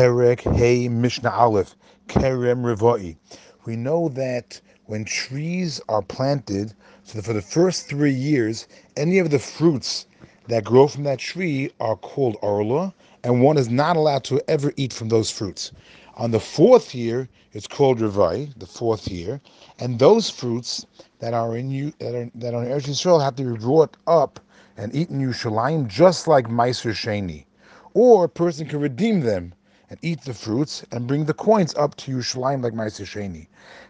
Perek Hey Mishnah Aleph Kerem Revoi. We know that when trees are planted, so for the first three years, any of the fruits that grow from that tree are called arla, and one is not allowed to ever eat from those fruits. On the fourth year, it's called Revai, the fourth year, and those fruits that are in you that are that are in Eretz Yisrael have to be brought up and eaten Yerushalayim just like Meiser Sheni. Or a person can redeem them and eat the fruits and bring the coins up to Yerushalayim like Meiser Sheni.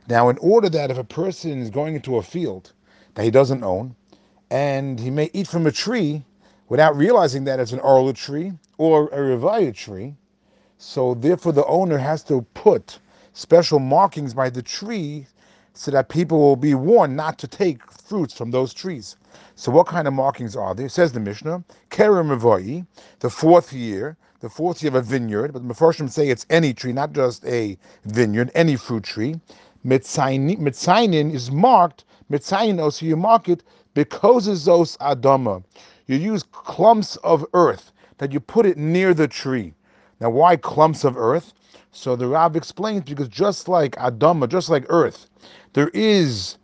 Now, in order that if a person is going into a field that he doesn't own, and he may eat from a tree without realizing that it's an Arla tree or a Revaya tree, so therefore the owner has to put special markings by the tree so that people will be warned not to take fruits from those trees. So what kind of markings are there? Says the Mishnah, Kerem Revai, the fourth year, the fourth year of a vineyard, but the Mepharshim say it's any tree, not just a vineyard, any fruit tree. Mitzainin is marked, Mitzayin, so you mark it because those Adama. You use clumps of earth that you put it near the tree. Now, why clumps of earth? So the Rab explains because just like Adama, just like earth, there is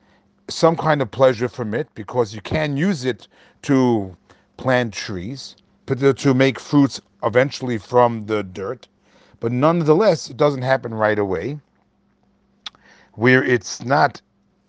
some kind of pleasure from it because you can use it to plant trees, to make fruits eventually from the dirt. But nonetheless, it doesn't happen right away. Where it's not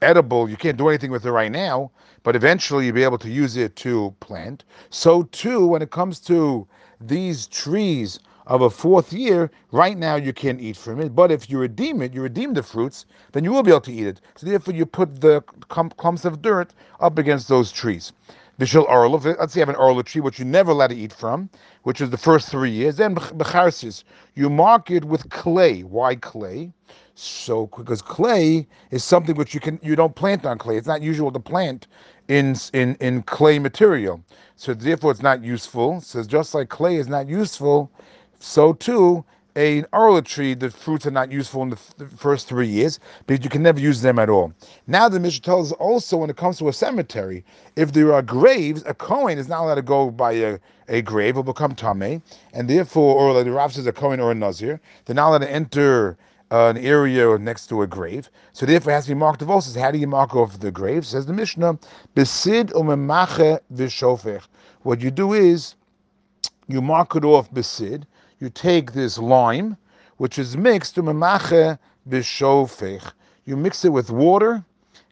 edible, you can't do anything with it right now, but eventually you'll be able to use it to plant. So, too, when it comes to these trees of a fourth year, right now you can't eat from it. But if you redeem it, you redeem the fruits, then you will be able to eat it. So therefore, you put the clumps of dirt up against those trees. Vishal Arla, let's say you have an Arla tree, which you never let it eat from, which is the first three years. Then Becharsis, you mark it with clay. Why clay? So because clay is something which you can you don't plant on clay. It's not usual to plant in in in clay material. So therefore it's not useful. So just like clay is not useful, so too a arla tree, the fruits are not useful in the, f- the, first three years because you can never use them at all. Now the Mishnah tells us also when it comes to a cemetery, if there are graves, a Kohen is not allowed to go by a, a grave, will become Tameh, and therefore, or like the Rav says, a Kohen or a Nazir, they're not allowed to enter uh, an area next to a grave. So therefore, it has to be marked off also. How do you mark off the grave? Says the Mishnah, Besid umemache v'shofech. What you do is, you mark it off besid, you take this lime, which is mixed to memache b'shofech. You mix it with water.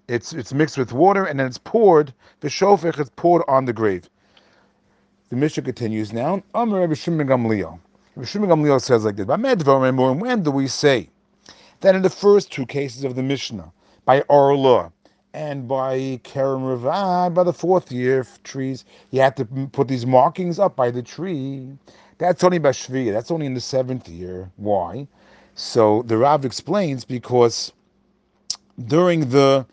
It's it's mixed with water and then it's poured. B'shofech is poured on the grave. The Mishnah continues now. Amar Rabbi Gamliel. Rabbi Shimon Gamliel says like this: When do we say that in the first two cases of the Mishnah, by Orla and by Kerem Ravad, by the fourth year of trees, you have to put these markings up by the tree. That's only by Shviya. That's only in the seventh year. Why? So the Rav explains because during the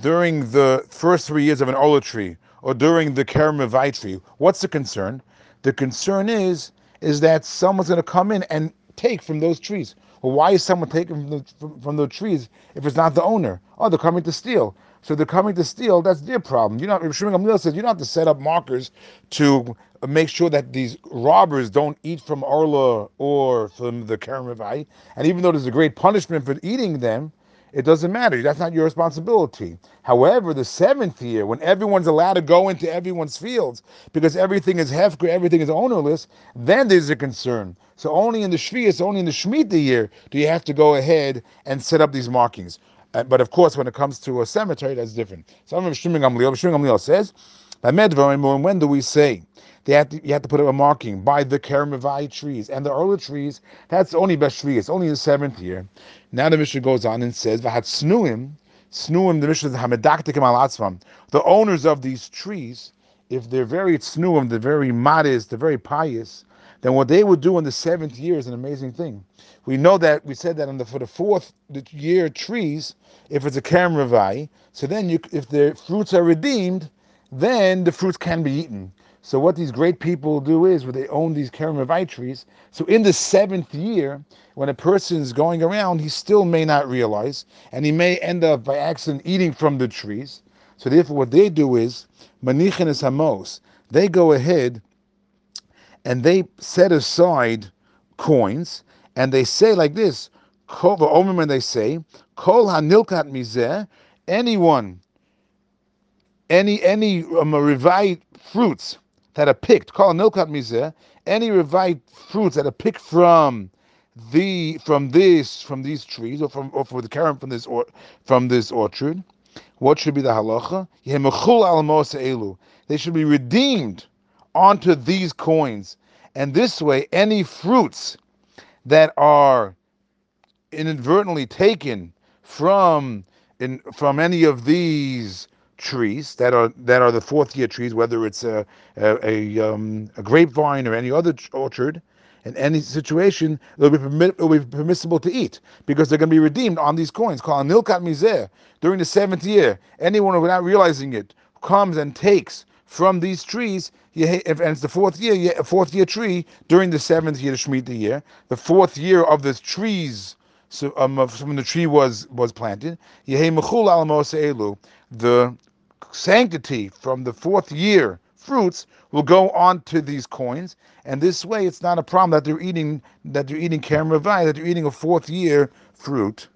during the first three years of an olive tree or during the Kerem tree, what's the concern? The concern is is that someone's going to come in and take from those trees. Well, why is someone taking from the, from, from the trees if it's not the owner? Oh, they're coming to steal. So they're coming to steal. That's their problem. You know, Shimon Gamliel says you don't have to set up markers to make sure that these robbers don't eat from Arla or from the Karamavai. And even though there's a great punishment for eating them, it doesn't matter. That's not your responsibility. However, the seventh year, when everyone's allowed to go into everyone's fields because everything is hefker, everything is ownerless, then there's a concern. So only in the Shvius, only in the Shemitah year, do you have to go ahead and set up these markings. Uh, but of course, when it comes to a cemetery, that's different. So I'm Shimon Gamliel. Says, when do we say they have to, you have to put up a marking by the Karamavai trees and the early trees? That's only Beshvi. It's only the seventh year. Now the Mishnah goes on and says, "Vahat snuim, snuim." The is The owners of these trees, if they're very snuim, they're very modest, they're very pious, then what they would do in the seventh year is an amazing thing. We know that we said that the, for the fourth year trees, if it's a karamavai, so then you, if the fruits are redeemed, then the fruits can be eaten. So what these great people do is, where they own these karamavai trees. So in the seventh year, when a person is going around, he still may not realize, and he may end up by accident eating from the trees. So therefore, what they do is manichin is hamos. They go ahead and they set aside coins and they say like this, v'omim, and they say, Kol hanilkat mizeh, anyone, any any um, revived fruits that are picked, Kol hanilkat mizeh, any revived fruits that are picked from the from this from these trees or from or from the current from this or from this orchard, what should be the halacha? They should be redeemed onto these coins, and this way, any fruits that are inadvertently taken from in from any of these trees that are that are the fourth year trees, whether it's a a, a, um, a grapevine or any other orchard, in any situation, it will be, permit, it will be permissible to eat because they're going to be redeemed on these coins. Called nilkat mizeh during the seventh year. Anyone without realizing it comes and takes from these trees, and it's the fourth year, fourth year tree during the seventh year, the Shemitah year, the fourth year of the trees. So um, when the tree was was planted, the sanctity from the fourth year fruits will go on to these coins, and this way it's not a problem that they're eating that they're eating karamavai, that they're eating a fourth year fruit.